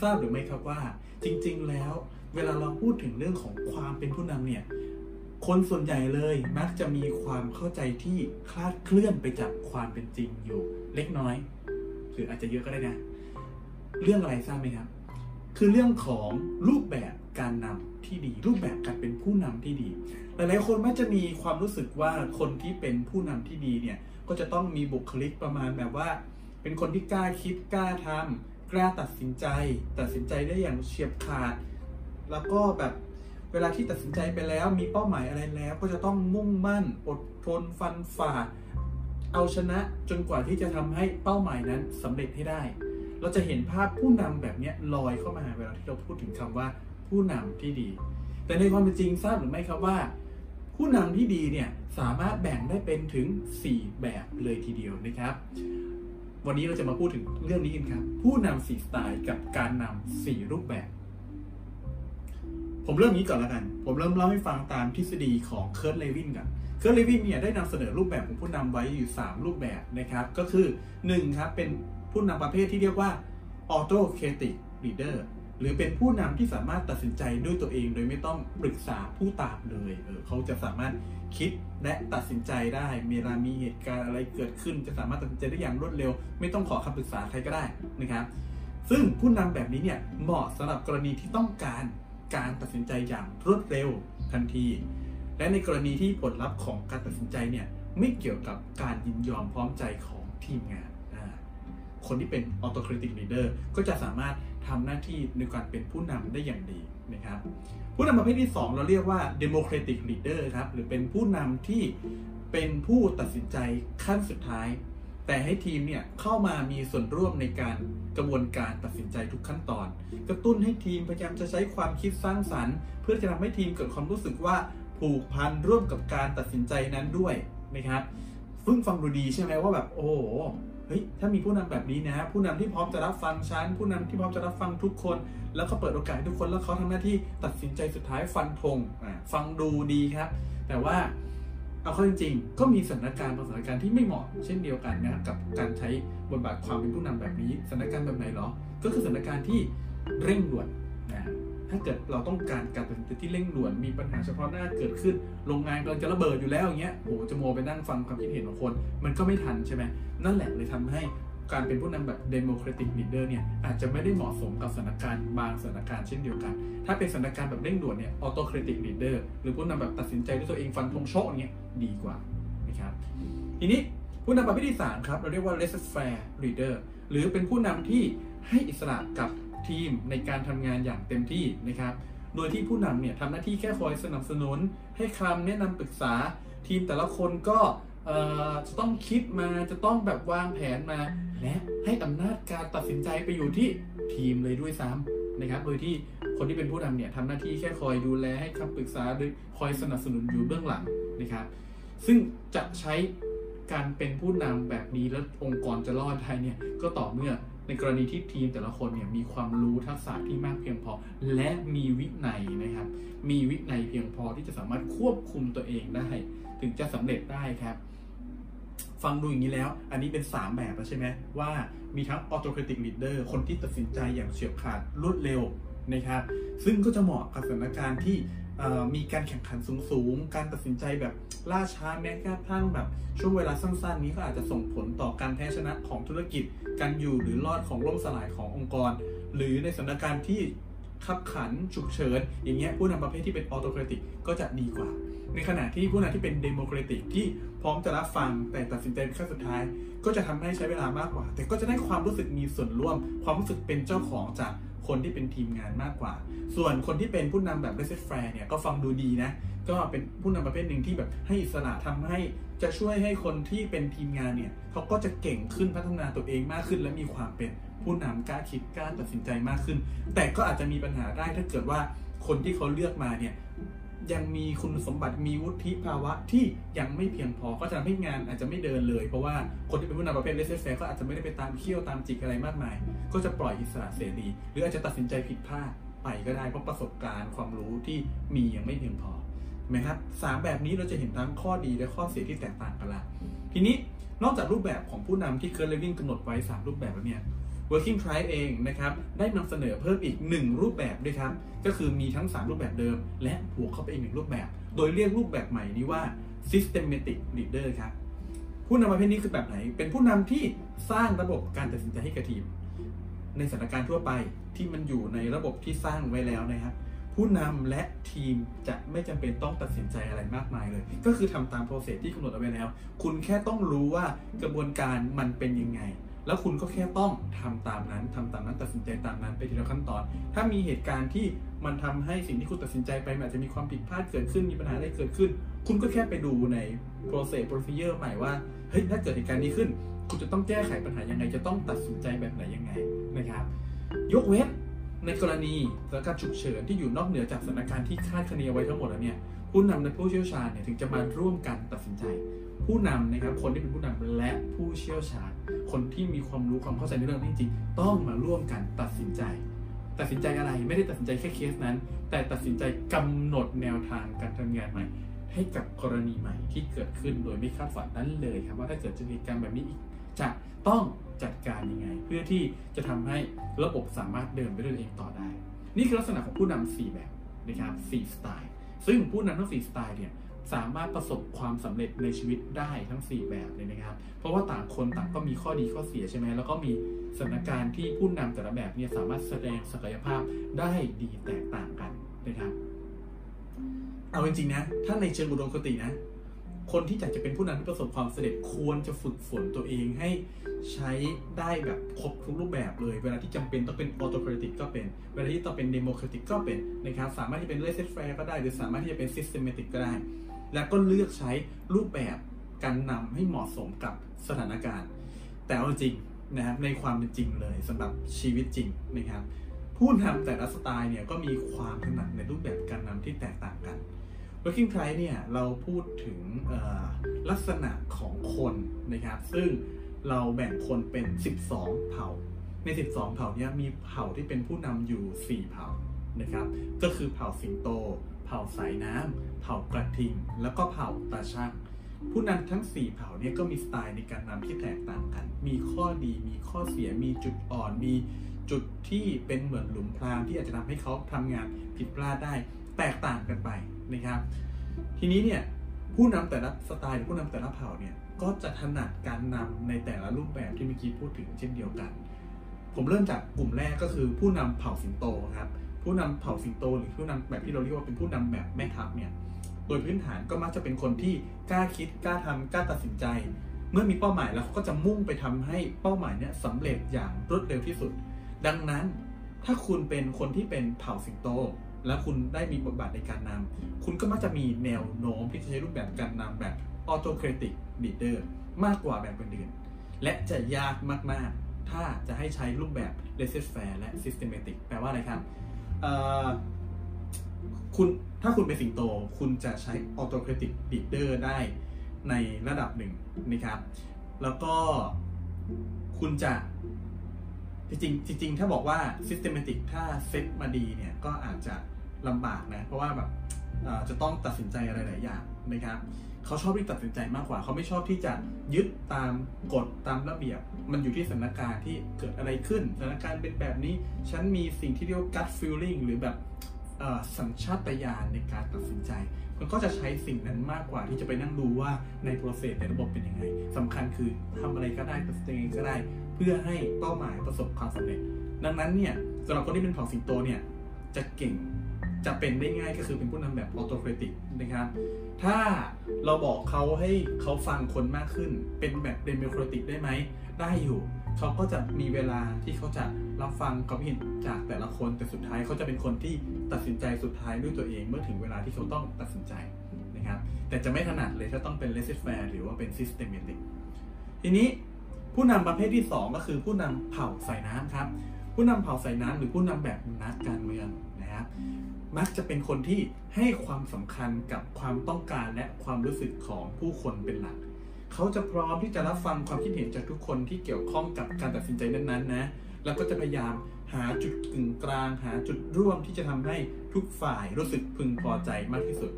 ทราบหรือไม่ครับว่า จริง ๆ แล้ว เวลาเราพูดถึงเรื่องของความเป็นผู้นำเนี่ยคนส่วนใหญ่เลยมักจะมีความเข้าใจที่คลาดเคลื่อนไปจากความเป็นจริงอยู่ เล็กน้อย หรืออาจจะเยอะก็ได้นะ เรื่องอะไรทราบไหมครับ คือเรื่องของรูปแบบการนำที่ดี รูปแบบการเป็นผู้นำที่ดี หลายๆคนมักจะมีความรู้สึกว่าคนที่เป็นผู้นำที่ดีเนี่ยก็จะต้องมีบุคลิกประมาณแบบว่า เป็นคนที่กล้าคิดกล้าทำ กล้าตัดสินใจ ตัดสินใจได้อย่างเฉียบขาด แล้วก็แบบเวลาที่ตัดสินใจไปแล้ว มีเป้าหมายอะไรแล้ว ก็จะต้องมุ่งมั่น อดทนฟันฝ่า เอาชนะจนกว่าที่จะทำให้เป้าหมายนั้นสำเร็จให้ได้ เราจะเห็นภาพผู้นำแบบนี้ลอยเข้ามาเวลาที่เราพูดถึงคำว่าผู้นำที่ดี แต่ในความเป็นจริงทราบหรือไม่ครับว่า ผู้นำที่ดีเนี่ยสามารถแบ่งได้เป็นถึง 4 แบบเลยทีเดียวนะครับ วันนี้เราจะมาพูดถึงเรื่องนี้กันครับ ผู้นำสี่สไตล์กับการนำสี่รูปแบบ ผมเริ่มนี้ก่อนแล้วกัน ผมเริ่มเล่าให้ฟังตามทฤษฎีของเคิร์ตเลวินกันเคิร์ตเลวินเนี่ยได้นำเสนอรูปแบบของผู้นำไว้อยู่ 3 รูปแบบนะครับ ก็คือ1ครับเป็นผู้นำประเภทที่เรียกว่า autocratic leader หรือเป็นผู้นำที่สามารถตัดสินใจด้วยตัวเองโดยไม่ต้องปรึกษาผู้ตามเลยเออเขาจะสามารถคิดและตัดสินใจได้เวลามีเหตุการณ์อะไรเกิดขึ้น จะสามารถตัดสินใจได้อย่างรวดเร็ว ไม่ต้องขอคำปรึกษาใครก็ได้นะครับ ซึ่งผู้นำแบบนี้เนี่ยเหมาะสำหรับกรณีที่ต้องการการตัดสินใจอย่างรวดเร็วทันที และในกรณีที่ผลลัพธ์ของการตัดสินใจเนี่ยไม่เกี่ยวกับการยินยอมพร้อมใจของทีมงาน คนที่เป็น autocratic leader ก็จะสามารถทำหน้าที่ในการเป็นผู้นำได้อย่างดีนะครับผู้นำประเภทที่ 2 เราเรียกว่า democratic leader ครับหรือเป็นผู้นำที่เป็นผู้ตัดสินใจขั้นสุดท้าย แต่ให้ทีมเนี่ยเข้ามามีส่วนร่วมในการกระบวนการตัดสินใจทุกขั้นตอน กระตุ้นให้ทีมพยายามจะใช้ความคิดสร้างสรรค์ เพื่อจะทำให้ทีมเกิดความรู้สึกว่าผูกพันร่วมกับการตัดสินใจนั้นด้วยนะครับซึ่งฟังดูดีใช่ไหมว่าแบบโอ้ เฮ้ยถ้ามีผู้นำแบบนี้นะผู้นำที่พร้อมจะรับฟังฉันผู้นำที่พร้อมจะรับฟังทุกคน แล้วเขาเปิดโอกาสทุกคนแล้วเขาทำหน้าที่ตัดสินใจสุดท้ายฟันธงฟังดูดีครับ แต่ว่าเอาเข้าจริงๆก็มีสถานการณ์บางสถานการณ์ที่ไม่เหมาะเช่นเดียวกันนะครับกับการใช้บทบาทความเป็นผู้นำแบบนี้สถานการณ์แบบไหนหรอ ก็คือสถานการณ์ที่เร่งด่วนนะ ถ้าเกิดเราต้องการการตัดสินใจที่เร่งด่วนมีปัญหาเฉพาะหน้าเกิดขึ้นโรงงานกำลังจะระเบิดอยู่แล้วอย่างเงี้ยโหจะโมไปนั่งฟังความคิดเห็นของคน มันก็ไม่ทันใช่ไหมนั่นแหละเลยทำให้การเป็นผู้นำแบบ democratic leader เนี่ยอาจจะไม่ได้เหมาะสมกับสถานการณ์บางสถานการณ์เช่นเดียวกัน ถ้าเป็นสถานการณ์แบบเร่งด่วนเนี่ย autocratic leader หรือผู้นำแบบตัดสินใจด้วยตัวเองฟันธงโชคเนี่ยดีกว่านะครับทีนี้ผู้นำประเภทที่3ครับเราเรียกว่า laissez-faire leader หรือเป็นผู้นำที่ให้อิสระกับ ทีมในการทำงานอย่างเต็มที่นะครับ โดยที่ผู้นำเนี่ยทำหน้าที่แค่คอยสนับสนุน ให้คำแนะนำปรึกษา ทีมแต่ละคนก็จะต้องคิดมาจะต้องแบบวางแผนมา และให้อำนาจการตัดสินใจไปอยู่ที่ทีมเลยด้วยซ้ำนะครับ โดยที่คนที่เป็นผู้นำเนี่ยทำหน้าที่แค่คอยดูแลให้คำปรึกษาหรือคอยสนับสนุนอยู่เบื้องหลังนะครับ ซึ่งจะใช้การเป็นผู้นำแบบนี้แล้วองค์กรจะรอดได้เนี่ยก็ต่อเมื่อ ในกรณีที่ทีมแต่ละคนเนี่ยมีความรู้ทักษะที่มากเพียงพอ และมีวินัยนะครับ มีวินัยเพียงพอที่จะสามารถควบคุมตัวเองได้ ถึงจะสำเร็จได้ครับ ฟังดูอย่างนี้แล้ว อันนี้เป็น 3 แบบแล้วใช่ไหมว่ามีทั้ง autocratic leader คนที่ตัดสินใจอย่างเฉียบขาดรวดเร็วนะครับ ซึ่งก็จะเหมาะกับสถานการณ์ที่ มีการแข่งขันสูงๆ การตัดสินใจแบบล่าช้าแม้กระทั่งแบบ ช่วงเวลาสั้นๆ นี้ก็อาจจะส่งผลต่อการแพ้ชนะของธุรกิจ การอยู่หรือรอดของล่มสลายขององค์กร หรือในสถานการณ์ที่คับขันฉุกเฉินอย่างเงี้ยผู้นำประเภทที่เป็น autocratic ก็จะดีกว่า ในขณะที่ผู้นำที่เป็น democratic ที่พร้อมจะรับฟังแต่ตัดสินใจเป็นขั้นสุดท้าย ก็จะทำให้ใช้เวลามากกว่า แต่ก็จะได้ความรู้สึกมีส่วนร่วม ความรู้สึกเป็นเจ้าของจาก คนที่เป็นทีมงานมากกว่า ส่วนคนที่เป็นผู้นำแบบ laissez faire เนี่ยก็ฟังดูดีนะ ก็เป็นผู้นำประเภทหนึ่งที่แบบให้อิสระทำให้จะช่วยให้คนที่เป็นทีมงานเนี่ยเขาก็จะเก่งขึ้นพัฒนาตัวเองมากขึ้น และมีความเป็นผู้นำกล้าคิดกล้าตัดสินใจมากขึ้น แต่ก็อาจจะมีปัญหาได้ถ้าเกิดว่าคนที่เขาเลือกมาเนี่ย ยังมีคุณสมบัติมีวุฒิภาวะที่ยังไม่เพียงพอ ก็จะทำให้งานอาจจะไม่เดินเลย เพราะว่าคนที่เป็นผู้นำประเภท laissez faire ก็อาจจะไม่ได้ไปตามเคี่ยวตามจิกอะไรมากมาย ก็จะปล่อยอิสระเสรี หรืออาจจะตัดสินใจผิดพลาดไปก็ได้เพราะประสบการณ์ความรู้ที่มียังไม่เพียงพอไหมครับสามแบบนี้เราจะเห็นทั้งข้อดีและข้อเสียที่แตกต่างกันละทีนี้นอกจากรูปแบบของผู้นำที่เคิร์เลวิงกำหนดไว้ 3 รูปแบบแล้วเนี่ย Working Tribe เองนะครับได้นำเสนอเพิ่มอีก 1 รูปแบบด้วยครับ ก็คือมีทั้ง 3 รูปแบบเดิม และบวกเข้าไปอีกหนึ่งรูปแบบ โดยเรียกรูปแบบใหม่นี้ว่า Systematic Leader ครับผู้นำประเภทนี้คือแบบไหน เป็นผู้นำที่สร้างระบบการตัดสินใจให้กับทีม ในสถานการณ์ทั่วไปที่มันอยู่ในระบบที่สร้างไว้แล้วนะครับผู้นำและทีมจะไม่จำเป็นต้องตัดสินใจอะไรมากมายเลย ก็คือทำตามโปรเซสที่กำหนดเอาไว้แล้ว คุณแค่ต้องรู้ว่ากระบวนการมันเป็นยังไง แล้วคุณก็แค่ต้องทำตามนั้นทำตามนั้นตัดสินใจตามนั้นไปทีละขั้นตอน ถ้ามีเหตุการณ์ที่มันทำให้สิ่งที่คุณตัดสินใจไปมันอาจจะมีความผิดพลาดเกิดขึ้นมีปัญหาอะไรเกิดขึ้น คุณก็แค่ไปดูใน process procedure ใหม่ว่าเฮ้ยถ้าเกิดเหตุการณ์นี้ขึ้น คุณจะต้องแก้ไขปัญหายังไง จะต้องตัดสินใจแบบไหนยังไงนะครับ ยกเว้นในกรณีสถานการณ์ฉุกเฉินที่อยู่นอกเหนือจากสถานการณ์ที่คาดคะเนไว้ทั้งหมดแล้วเนี่ยผู้นำและผู้เชี่ยวชาญเนี่ยถึงจะมาร่วมกันตัดสินใจ ผู้นำนะครับคนที่เป็นผู้นำและผู้เชี่ยวชาญ คนที่มีความรู้ความเข้าใจในเรื่องนี้จริง ต้องมาร่วมกันตัดสินใจ ตัดสินใจอะไรไม่ได้ตัดสินใจแค่เคสนั้น แต่ตัดสินใจกำหนดแนวทางการทำงานใหม่ ให้กับกรณีใหม่ที่เกิดขึ้นโดยไม่คาดฝันนั้นเลยครับว่าถ้าเกิดจะมีการแบบนี้อีกจะต้องจัดการยังไง เพื่อที่จะทำให้ระบบสามารถเดินไปด้วยเองต่อได้ นี่คือลักษณะของผู้นำ4แบบนะครับ4สไตล์ซึ่งผู้นำทั้ง4สไตล์เนี่ย สามารถประสบความสำเร็จในชีวิตได้ทั้ง 4 แบบเลยนะครับ เพราะว่าต่างคนต่างก็มีข้อดีข้อเสียใช่ไหมแล้วก็มีสถานการณ์ที่ผู้นำแต่ละแบบเนี่ยสามารถแสดงศักยภาพได้ดีแตกต่างกันนะครับ เอาจริงๆนะ ถ้าในเชิงอุดมคตินะ คนที่อยากจะเป็นผู้นำที่ประสบความสำเร็จควรจะฝึกฝนตัวเองให้ใช้ได้แบบครบทุกรูปแบบเลย เวลาที่จำเป็นต้องเป็นออโต c r a ติกก็เป็น เวลาที่ต้องเป็นเดโม c r a ติกก็เป็นนะครับ สามารถที่เป็นเลสเซ f แฟร์ก็ได้ หรือสามารถที่จะเป็น systematic ก็ได้ แล้วก็เลือกใช้รูปแบบการนำให้เหมาะสมกับสถานการณ์ แต่เอาจริงนะครับในความเป็นจริงเลยสำหรับชีวิตจริงนะครับ ผู้นำแต่ละสไตล์เนี่ยก็มีความถนัดในรูปแบบการนำที่แตกต่างกัน Working Tribe เนี่ยเราพูดถึงลักษณะของคนนะครับ ซึ่งเราแบ่งคนเป็น 12 เผ่า ใน 12 เผ่านี้มีเผ่าที่เป็นผู้นำอยู่ 4 เผ่านะครับ ก็คือเผ่าสิงโต เผ่าสายน้ำ เผ่ากระทิง แล้วก็เผ่าตาช่างผู้นำทั้ง 4 เผ่าเนี้ก็มีสไตล์ในการนำที่แตกต่างกัน มีข้อดี มีข้อเสีย มีจุดอ่อน มีจุดที่เป็นเหมือนหลุมพรางที่อาจจะทำให้เขาทำงานผิดพลาดได้ แตกต่างกันไปนะครับ ทีนี้เนี่ยผู้นำแต่ละสไตล์ผู้นำแต่ละเผ่าเนี่ยก็จะถนัดการนำในแต่ละรูปแบบที่เมื่อกี้พูดถึงเช่นเดียวกัน ผมเริ่มจากกลุ่มแรกก็คือผู้นำเผ่าสิงโตครับ ผู้นำเผ่าสิงโต หรือผู้นำแบบที่เราเรียกว่าเป็นผู้นำแบบแม่ทัพเนี่ย โดยพื้นฐานก็มักจะเป็นคนที่กล้าคิดกล้าทำกล้าตัดสินใจ เมื่อมีเป้าหมายแล้วเขาก็จะมุ่งไปทำให้เป้าหมายเนี่ยสำเร็จอย่างรวดเร็วที่สุด ดังนั้นถ้าคุณเป็นคนที่เป็นเผ่าสิงโต และคุณได้มีบทบาทในการนำคุณก็มักจะมีแนวโน้มที่จะใช้รูปแบบการนำแบบ autocratic leader มากกว่าแบบอื่นๆและจะยากมากๆ ถ้าจะให้ใช้รูปแบบ l a i s s e r faire และ systematic แปลว่าอะไรครับ คุณถ้าคุณเป็นสิงโต คุณจะใช้ autocratic leader ได้ในระดับหนึ่งนะครับ แล้วก็คุณจะจริงจริงถ้าบอกว่า systematic ถ้าเซตมาดีเนี่ย ก็อาจจะลำบากนะ เพราะว่าแบบจะต้องตัดสินใจอะไรหลายอย่างนะครับเขาชอบที่ตัดสินใจมากกว่า เขาไม่ชอบที่จะยึดตามกฎตามระเบียบ มันอยู่ที่สถานการณ์ที่เกิดอะไรขึ้น สถานการณ์เป็นแบบนี้ ฉันมีสิ่งที่เรียกว่า gut feeling หรือแบบ สัญชาตญาณในการตัดสินใจ มันก็จะใช้สิ่งนั้นมากกว่าที่จะไปนั่งดูว่าใน process ในระบบเป็นยังไงสำคัญคือทำอะไรก็ได้ตัดสินใจก็ได้ เพื่อให้เป้าหมายประสบความสำเร็จ ดังนั้นเนี่ยสำหรับคนที่เป็นเผ่าสิงโตเนี่ยจะเก่งจะเป็นได้ง่ายก็คือเป็นผู้นำแบบออโตเ r ติกนะครับ ถ้าเราบอกเขาให้เขาฟังคนมากขึ้น เป็นแบบ democratic ได้ไหม ได้อยู่ เขาก็จะมีเวลาที่เขาจะรับฟังความเห็นจากแต่ละคนแต่สุดท้ายเขาจะเป็นคนที่ตัดสินใจสุดท้ายด้วยตัวเองเมื่อถึงเวลาที่เขาต้องตัดสินใจนะครับ แต่จะไม่ถนัดเลยถ้าต้องเป็นเลสเซ f a i r หรือว่าเป็น systematic ทีนี้ผู้นำประเภทที่ 2 ก็คือผู้นำเผ่าใส่น้ำครับ ผู้นำเผ่าใส่น้ำหรือผู้นำแบบนักการเมืองนะครับ มักจะเป็นคนที่ให้ความสำคัญกับความต้องการและความรู้สึกของผู้คนเป็นหลัก เขาจะพร้อมที่จะรับฟังความคิดเห็นจากทุกคนที่เกี่ยวข้องกับการตัดสินใจนั้นๆนะ แล้วก็จะพยายามหาจุดกึ่งกลาง หาจุดร่วมที่จะทำให้ทุกฝ่ายรู้สึกพึงพอใจมากที่สุด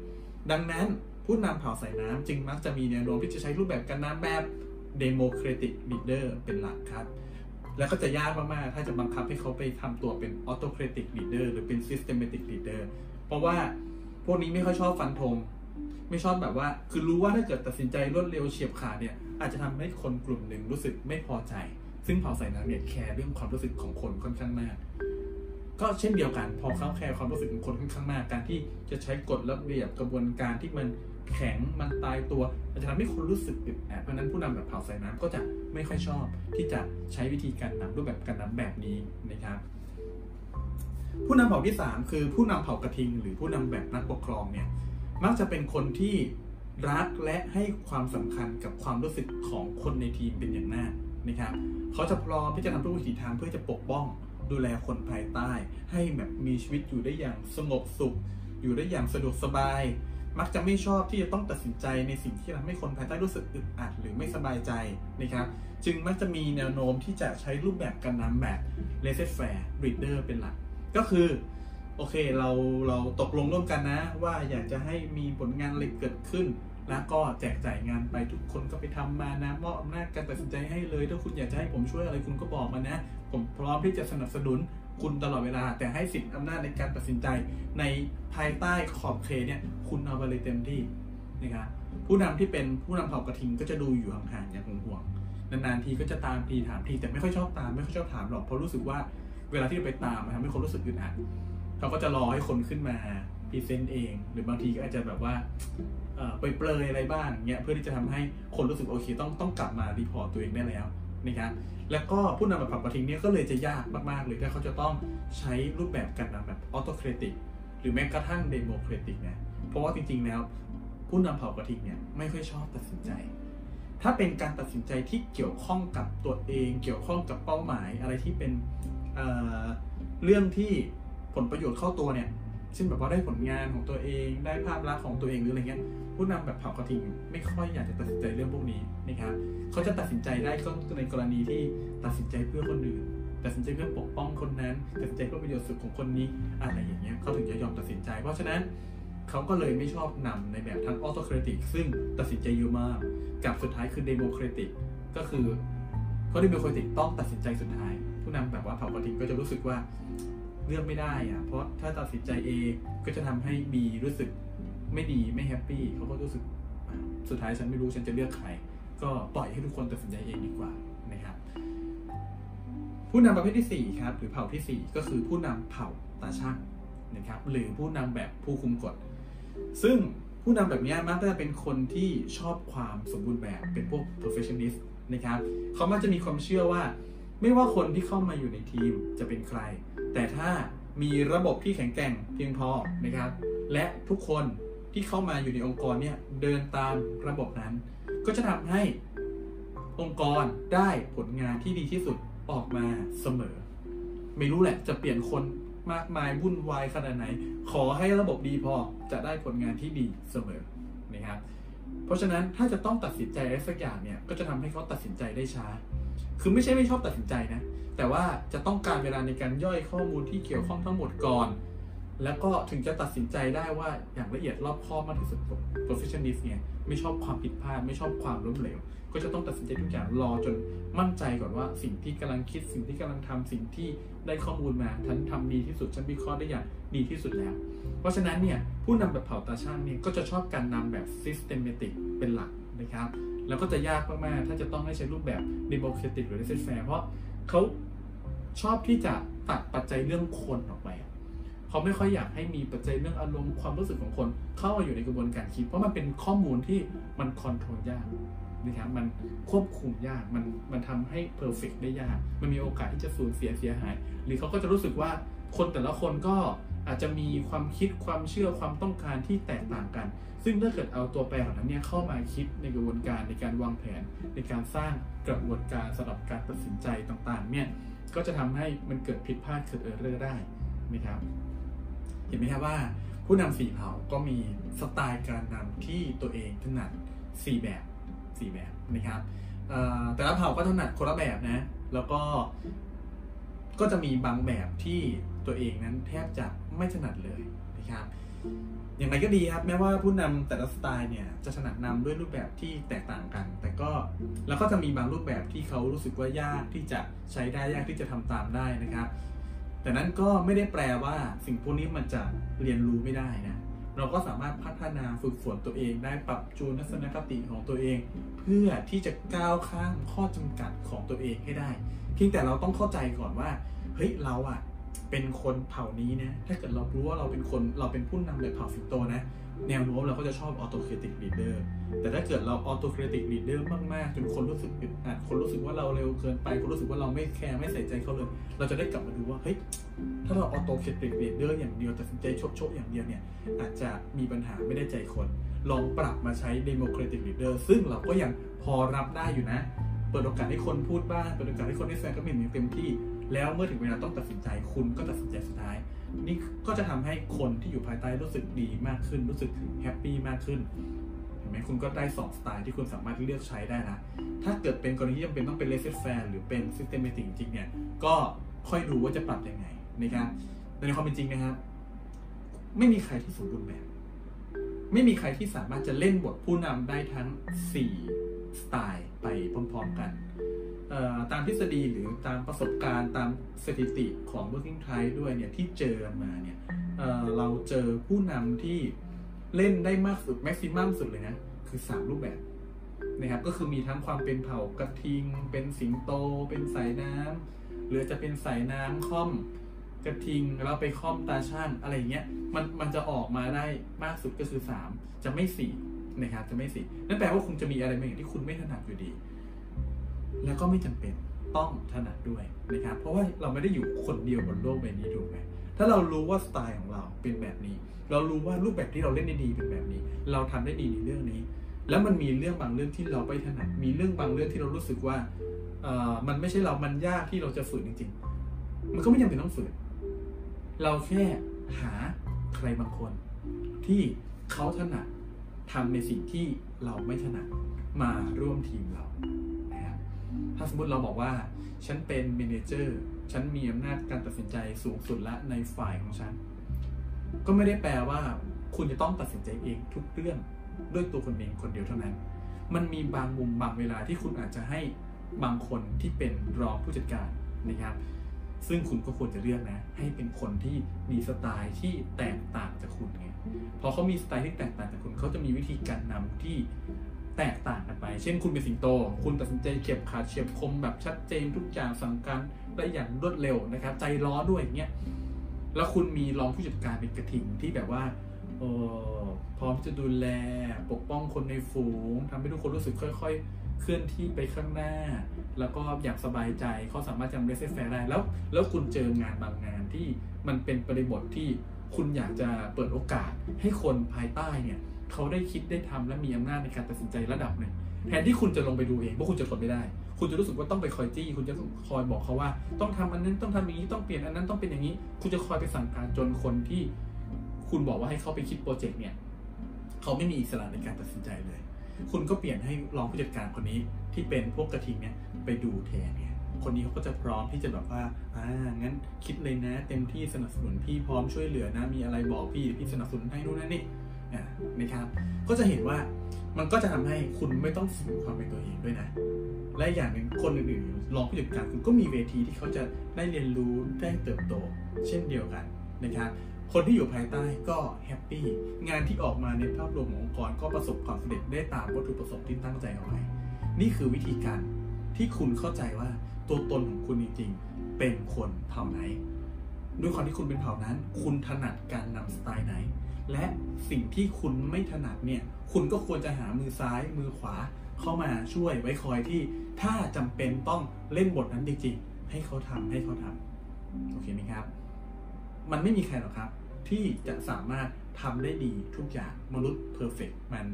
ดังนั้นผู้นำเผ่าสายน้ำจึงมักจะมีแนวโน้มที่จะใช้รูปแบบการนำแบบ Democratic Leader เป็นหลักครับ แล้วก็จะยากมาก ๆ ถ้าจะบังคับให้เขาไปทำตัวเป็น autocratic leader หรือเป็น systematic leader เพราะว่าพวกนี้ไม่ค่อยชอบฟันธง ไม่ชอบแบบว่า คือรู้ว่าถ้าเกิดตัดสินใจรวดเร็วเฉียบขาดเนี่ย อาจจะทำให้คนกลุ่มหนึ่งรู้สึกไม่พอใจ ซึ่งเผ่าสายน้ำเนี่ยแคร์เรื่องความรู้สึกของคนค่อนข้างมาก ก็เช่นเดียวกัน พอเขาแคร์ความรู้สึกของคนค่อนข้างมาก การที่จะใช้กฎระเบียบกระบวนการที่มันแข็งมันตายตัวมันจะทำให้คนรู้สึกอึดอัดเพราะนั้นผู้นำแบบเผ่าสายน้ำก็จะไม่ค่อยชอบที่จะใช้วิธีการนำรูปแบบการนำแบบนี้นะครับ ผู้นำเผ่าที่ 3 คือผู้นำเผ่ากระทิง หรือผู้นำแบบนักปกครองเนี่ย มักจะเป็นคนที่รักและให้ความสำคัญกับความรู้สึกของคนในทีมเป็นอย่างมากนะครับ เขาจะพร้อมที่จะทำทุกวิถีทางเพื่อจะปกป้อง ดูแลคนภายใต้ ให้แบบมีชีวิตอยู่ได้อย่างสงบสุข อยู่ได้อย่างสะดวกสบาย มักจะไม่ชอบที่จะต้องตัดสินใจในสิ่งที่ทำให้คนภายใต้รู้สึกอึดอัดหรือไม่สบายใจนะครับ จึงมักจะมีแนวโน้มที่จะใช้รูปแบบการนำแบบ laissez faire reader เป็นหลัก ก็คือ โอเคเราเราตกลงร่วมกันนะ ว่าอยากจะให้มีผลงานอะไรเกิดขึ้น แล้วก็แจกจ่ายงานไปทุกคนก็ไปทำมานะมอบอำนาจการตัดสินใจให้เลย ถ้าคุณอยากจะให้ผมช่วยอะไรคุณก็บอกมานะ ผมพร้อมที่จะสนับสนุนคุณตลอดเวลา แต่ให้สิทธิอำนาจในการตัดสินใจในภายใต้ขอบเขตเนี่ยคุณเอาไปเลยเต็มที่นะครับผู้นำที่เป็นผู้นำเผ่ากระทิงก็จะดูอยู่ห่างๆอย่างห่วงๆนานๆทีก็จะตามทีถามทีแต่ไม่ค่อยชอบตามไม่ค่อยชอบถามหรอกเพราะรู้สึกว่าเวลาที่ไปตามมันทำให้คนรู้สึกอึดอัด เขาก็จะรอให้คนขึ้นมา present เอง หรือบางทีก็อาจจะแบบว่าเปรยๆอะไรบ้างเงี้ยเพื่อที่จะทำให้คนรู้สึกโอเค ต้องต้องกลับมา report ตัวเองได้แล้วนะครับแล้วก็ผู้นำแบบเผ่ากระทิงเนี่ยก็เลยจะยากมากๆเลยถ้าเขาจะต้องใช้รูปแบบการนำแบบ autocratic หรือแม้กระทั่ง democratic นะเพราะว่าจริงๆแล้วผู้นำเผ่ากระทิงเนี่ยไม่ค่อยชอบตัดสินใจ ถ้าเป็นการตัดสินใจที่เกี่ยวข้องกับตัวเอง เกี่ยวข้องกับเป้าหมายอะไรที่เป็นเรื่องที่ ผลประโยชน์เข้าตัวเนี่ยเช่นแบบว่าได้ผลงานของตัวเองได้ภาพลักษณ์ของตัวเองหรืออะไรเงี้ยผู้นำแบบเผ่ากระทิงไม่ค่อยอยากจะตัดสินใจเรื่องพวกนี้นะครับเขาจะตัดสินใจได้ก็ในกรณีที่ตัดสินใจเพื่อคนอื่นตัดสินใจเพื่อปกป้องคนนั้นตัดสินใจเพื่อประโยชน์สุขของคนนี้อะไรอย่างเงี้ยเขาถึงจะยอมตัดสินใจ เพราะฉะนั้นเขาก็เลยไม่ชอบนำในแบบทั้ง autocratic ซึ่งตัดสินใจเยอะมาก กับสุดท้ายคือ democraticก็คือเพราะเดโมเครติกต้องตัดสินใจสุดท้าย ผู้นำแบบว่าเผ่ากระทิงก็จะรู้สึกว่า เลือกไม่ได้อะเพราะถ้าตัดสินใจ A ก็จะทำให้ B รู้สึกไม่ดีไม่แฮปปี้เขาก็รู้สึกสุดท้ายฉันไม่รู้ฉันจะเลือกใคร ก็ปล่อยให้ทุกคนตัดสินใจเองดีกว่านะครับ ผู้นำประเภทที่ 4 ครับ หรือเผ่าที่ 4 ก็คือผู้นำเผ่าตาช่างนะครับหรือผู้นำแบบผู้คุมกฎ ซึ่งผู้นำแบบนี้มักจะเป็นคนที่ชอบความสมบูรณ์แบบเป็นพวก perfectionist นะครับเขามักจะมีความเชื่อว่า ไม่ว่าคนที่เข้ามาอยู่ในทีมจะเป็นใคร แต่ถ้ามีระบบที่แข็งแกร่งเพียงพอนะครับ และทุกคนที่เข้ามาอยู่ในองค์กรเนี่ยเดินตามระบบนั้น ก็จะทำให้องค์กรได้ผลงานที่ดีที่สุดออกมาเสมอ ไม่รู้แหละจะเปลี่ยนคนมากมายวุ่นวายขนาดไหน ขอให้ระบบดีพอจะได้ผลงานที่ดีเสมอนะครับ เพราะฉะนั้นถ้าจะต้องตัดสินใจอะไรสักอย่างเนี่ยก็จะทำให้เขาตัดสินใจได้ช้า คือไม่ใช่ไม่ชอบตัดสินใจนะ แต่ว่าจะต้องการเวลาในการย่อยข้อมูลที่เกี่ยวข้องทั้งหมดก่อน แล้วก็ถึงจะตัดสินใจได้ว่าอย่างละเอียดรอบคอบมากที่สุด perfectionist เนี่ยไม่ชอบความผิดพลาด ไม่ชอบความล้มเหลว ก็จะต้องตัดสินใจทุกอย่างรอจนมั่นใจก่อนว่าสิ่งที่กำลังคิดสิ่งที่กำลังทำสิ่งที่ได้ข้อมูลมาฉันทำดีที่สุดฉันวิเคราะห์ได้อย่างดีที่สุดแล้ว เพราะฉะนั้นเนี่ยผู้นำแบบเผ่าตาช่างเนี่ยก็จะชอบการนำแบบ systematic เป็นหลักนะครับ แล้วก็จะยากมากๆ ถ้าจะต้องให้ใช้รูปแบบ democratic หรือ laissez faire เพราะเขาชอบที่จะตัดปัจจัยเรื่องคนออกไปเขาไม่ค่อยอยากให้มีปัจจัยเรื่องอารมณ์ความรู้สึกของคนเข้ามาอยู่ในกระบวนการคิด เพราะมันเป็นข้อมูลที่มัน control ยากนะครับมันควบคุมยากมันมันทำให้ perfect ได้ยาก มันมีโอกาสที่จะสูญเสียเสียหาย หรือเขาก็จะรู้สึกว่าคนแต่ละคนก็ อาจจะมีความคิดความเชื่อความต้องการที่แตกต่างกัน ซึ่งถ้าเกิดเอาตัวแปรเหล่านั้นเนี่ยเข้ามาคิดในกระบวนการในการวางแผน ในการสร้างกระบวนการสำหรับการตัดสินใจต่างๆเนี่ยก็จะทำให้มันเกิดผิดพลาดเกิด error ได้นะครับ เห็นไหมครับว่าผู้นำสี่เผ่าก็มีสไตล์การนำที่ตัวเองถนัดสี่แบบสี่แบบนะครับแต่ละเผ่าก็ถนัดคนละแบบนะแล้วก็ ก็จะมีบางแบบที่ตัวเองนั้นแทบจะไม่ถนัดเลยนะครับ อย่างไรก็ดีครับ แม้ว่าผู้นำแต่ละสไตล์เนี่ยจะถนัดนำด้วยรูปแบบที่แตกต่างกัน แตกก็แล้วก็จะมีบางรูปแบบที่เขารู้สึกว่ายากที่จะใช้ได้ยากที่จะทำตามได้นะครับ แต่นั้นก็ไม่ได้แปลว่าสิ่งพวกนี้มันจะเรียนรู้ไม่ได้นะเราก็สามารถพัฒนาฝึกฝนตัวเองได้ปรับจูนทัศนคติของตัวเอง เพื่อที่จะก้าวข้ามข้อจำกัดของตัวเองให้ได้ เพียงแต่เราต้องเข้าใจก่อนว่าเฮ้ยเราอะเป็นคนเผ่านี้นะถ้าเกิดเรารู้ว่าเราเป็นคนเราเป็นผู้นำแบบเผ่าสิงโตนะแนวโน้มเราก็จะชอบ autocratic leader แต่ถ้าเกิดเรา autocratic leaderมากๆจนคนรู้สึกอึดอัดคนรู้สึกว่าเราเร็วเกินไป คนรู้สึกว่าเราไม่แคร์ไม่ใส่ใจเขาเลย เราจะได้กลับมาดูว่าเฮ้ยถ้าเรา autocratic leader อย่างเดียวตัดสินใจโชะๆอย่างเดียวเนี่ยอาจจะมีปัญหาไม่ได้ใจคน ลองปรับมาใช้เดโม c r a ติกลีดเดอร์ซึ่งเราก็ยังพอรับได้อยู่นะ เปิดโอกาสให้คนพูดบ้าง เปิดโอกาสให้คนได้แสดงความเห็นอย่างเต็มที่ แล้วเมื่อถึงเวลาต้องตัดสินใจ คุณก็ตัดสินใจสุดท้าย นี่ก็จะทำให้คนที่อยู่ภายใต้รู้สึกดีมากขึ้น รู้สึกแฮปปี้มากขึ้น เห็นไหมคุณก็ได้สองสไตล์ที่คุณสามารถเลือกใช้ได้ละถ้าเกิดเป็นกรณีที่จำเป็นต้องเป็น laissez faire หรือเป็นซิสเต็ม a ติกจริงๆเนี่ย ก็ค่อยดูว่าจะปรับยังไงนะครับในความเป็นจริงนะครับ ไม่มีใครที่สมบูรณ์แบบ ไม่มีใครที่สามารถจะเล่นบทผู้นำได้ทั้ง4สไตล์ พร้อมๆกันตามทฤษฎีหรือตามประสบการณ์ตามสถิติของ Working Tribe ด้วยเนี่ยที่เจอมาเนี่ยเเราเจอผู้นำที่เล่นได้มากสุดแม็กซิมัมสุดเลยนะ คือ 3 รูปแบบนะครับก็คือมีทั้งความเป็นเผ่ากระทิง เป็นสิงโต เป็นสายน้ำหรือจะเป็นสายน้ำค่อมกระทิงแล้วไปค่อมตาช่างอะไรเงี้ยมันมันจะออกมาได้มากสุดก็คือ 3 จะไม่4นะครับจะไม่4นั่นแปลว่าคุณจะมีอะไรบางอย่างที่คุณไม่ถนัดอยู่ดี แล้วก็ไม่จำเป็นต้องถนัดด้วยนะครับ เพราะว่าเราไม่ได้อยู่คนเดียวบนโลกใบนี้ถูกไหมถ้าเรารู้ว่าสไตล์ของเราเป็นแบบนี้ เรารู้ว่ารูปแบบที่เราเล่นได้ดีเป็นแบบนี้ เราทำได้ดีในเรื่องนี้ แล้วมันมีเรื่องบางเรื่องที่เราไม่ถนัด มีเรื่องบางเรื่องที่เรารู้สึกว่าเออมันไม่ใช่เรา มันยากที่เราจะฝืนจริง ๆ มันก็ไม่จำเป็นต้องฝืน เราแค่หาใครบางคน ที่เขาถนัดทำในสิ่งที่เราไม่ถนัดมาร่วมทีมเรา ถ้าสมมติเราบอกว่า ฉันเป็นเมนเจอร์ฉันมีอำนาจการตัดสินใจสูงสุดละในฝ่ายของฉัน ก็ไม่ได้แปลว่าคุณจะต้องตัดสินใจเองทุกเรื่องด้วยตัวคนเองคนเดียวเท่านั้น มันมีบางมุมบางเวลาที่คุณอาจจะให้บางคนที่เป็นรองผู้จัดการนะครับ ซึ่งคุณก็ควรจะเลือกนะ ให้เป็นคนที่มีสไตล์ที่แตกต่างจากคุณไงพอเขามีสไตล์ที่แตกต่างจากคุณเขาจะมีวิธีการนำที่ แตกต่างกันไป เช่นคุณเป็นสิงโต คุณตัดสินใจเด็ดขาดเฉียบคมแบบชัดเจนทุกอย่างสั่งการได้อย่างรวดเร็วนะครับ ใจร้อนด้วยอย่างเงี้ย แล้วคุณมีรองผู้จัดการเป็นกระทิงที่แบบว่าออพร้อมจะดูแลปกป้องคนในฝูงทำให้ทุกคนรู้สึกค่อย ๆ เคลื่อนที่ไปข้างหน้า แล้วก็อยากสบายใจเขาสามารถทำ laissez faire ได้แล้ว แล้วคุณเจองานบางงานที่มันเป็นบริบทที่คุณอยากจะเปิดโอกาสให้คนภายใต้เนี่ย เขาได้คิดได้ทำและมีอำนาจในการตัดสินใจระดับหนึ่งแทนที่คุณจะลงไปดูเองเพราะคุณจะทนไม่ได้ คุณจะรู้สึกว่าต้องไปคอยจี้ คุณจะคอยบอกเขาว่า ต้องทำอันนั้นต้องทำอย่างนี้ต้องเปลี่ยนอันนั้นต้องเป็นอย่างนี้ คุณจะคอยไปสั่งการจนคนที่ คุณบอกว่าให้เขาไปคิดโปรเจกต์เนี่ยเขาไม่มีอิสระในการตัดสินใจเลย คุณก็เปลี่ยนให้รองผู้จัดการคนนี้ที่เป็นพวกกระทิงเนี่ยไปดูแทนเนี่ยคนนี้เขาก็จะพร้อมที่จะแบบว่า อ่า งั้นคิดเลยนะ เต็มที่สนับสนุนพี่พร้อมช่วยเหลือนะ มีอะไรบอกพี่พี่สนับสนุนให้นู่นนั่นนี่ นะครับ ก็จะเห็นว่ามันก็จะทำให้คุณไม่ต้องฝืนความเป็นตัวเองด้วยนะ และอย่างหนึ่งคนอื่นๆรองผู้จัดการคุณก็มีเวทีที่เขาจะได้เรียนรู้ได้เติบโต เช่นเดียวกันนะครับคนที่อยู่ภายใต้ก็ happy งานที่ออกมาในภาพรวมขององค์กรก็ประสบความสำเร็จได้ตามวัตถุประสงค์ที่ตั้งใจเอาไว้ นี่คือวิธีการที่คุณเข้าใจว่าตัวตนของคุณจริงๆ เป็นคนเผ่าไหน ด้วยความที่คุณเป็นเผ่านั้น คุณถนัดการนำสไตล์ไหน และสิ่งที่คุณไม่ถนัดเนี่ย คุณก็ควรจะหามือซ้ายมือขวาเข้ามาช่วยไว้คอยที่ถ้าจำเป็นต้องเล่นบทนั้นจริงๆ ให้เขาทำให้เขาทำโอเคไหมครับ มันไม่มีใครหรอกครับ ที่จะสามารถทำได้ดีทุกอย่างมนุษย์เพอร์เฟกมัน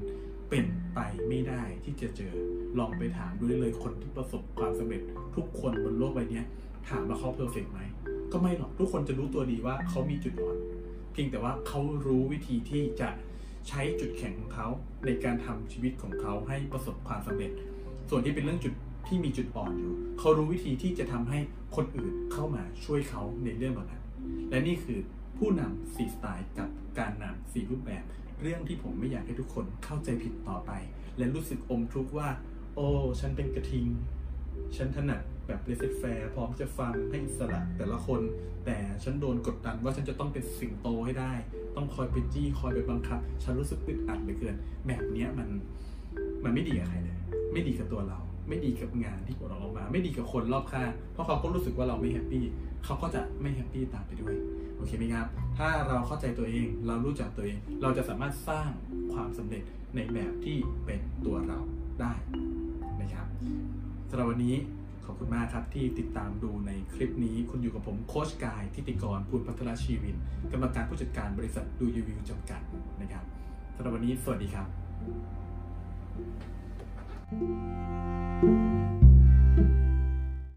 เป็นไปไม่ได้ที่จะเจอลองไปถามดูได้เลยคนที่ประสบความสำเร็จทุกคนบนโลกใบนี้ถามว่าเขาเพอร์เฟกไหม ก็ไม่หรอกทุกคนจะรู้ตัวดีว่าเขามีจุดอ่อน เพียงแต่ว่าเขารู้วิธีที่จะใช้จุดแข็งของเขาในการทำชีวิตของเขาให้ประสบความสำเร็จ ส่วนที่เป็นเรื่องจุดที่มีจุดอ่อนอยู่ เขารู้วิธีที่จะทำให้คนอื่นเข้ามาช่วยเขาในเรื่องเหล่านั้น และนี่คือผู้นำสี่สไตล์กับการนำสี่รูปแบบ เรื่องที่ผมไม่อยากให้ทุกคนเข้าใจผิดต่อไป และรู้สึกอมทุกข์ว่า โอ้ ฉันเป็นกระทิง ฉันถนัด แบบ laissez-faire พร้อมจะฟังให้อิสระแต่ละคน แต่ฉันโดนกดดันว่าฉันจะต้องเป็นสิงโตให้ได้ ต้องคอยไปจี้คอยไปบังคับ ฉันรู้สึกอึดอัดเหลือเกิน แบบเนี้ยมันมันไม่ดีกับใครเลย ไม่ดีกับตัวเรา ไม่ดีกับงานที่เราออกมา ไม่ดีกับคนรอบข้างเพราะเขาก็รู้สึกว่าเราไม่ happyเขาก็จะไม่แฮปปี้ตามไปด้วยโอเคไหมครับ ถ้าเราเข้าใจตัวเองเรารู้จักตัวเอง เราจะสามารถสร้างความสำเร็จในแบบที่เป็นตัวเราได้นะครับสำหรับวันนี้ ขอบคุณมากครับที่ติดตามดูในคลิปนี้ คุณอยู่กับผมโคชกายทิติกรพูลพัทรชีวินกรรมการผู้จัดการบริษัทดูยูวิวจำกัดนะครับสำหรับวันนี้สวัสดีครับ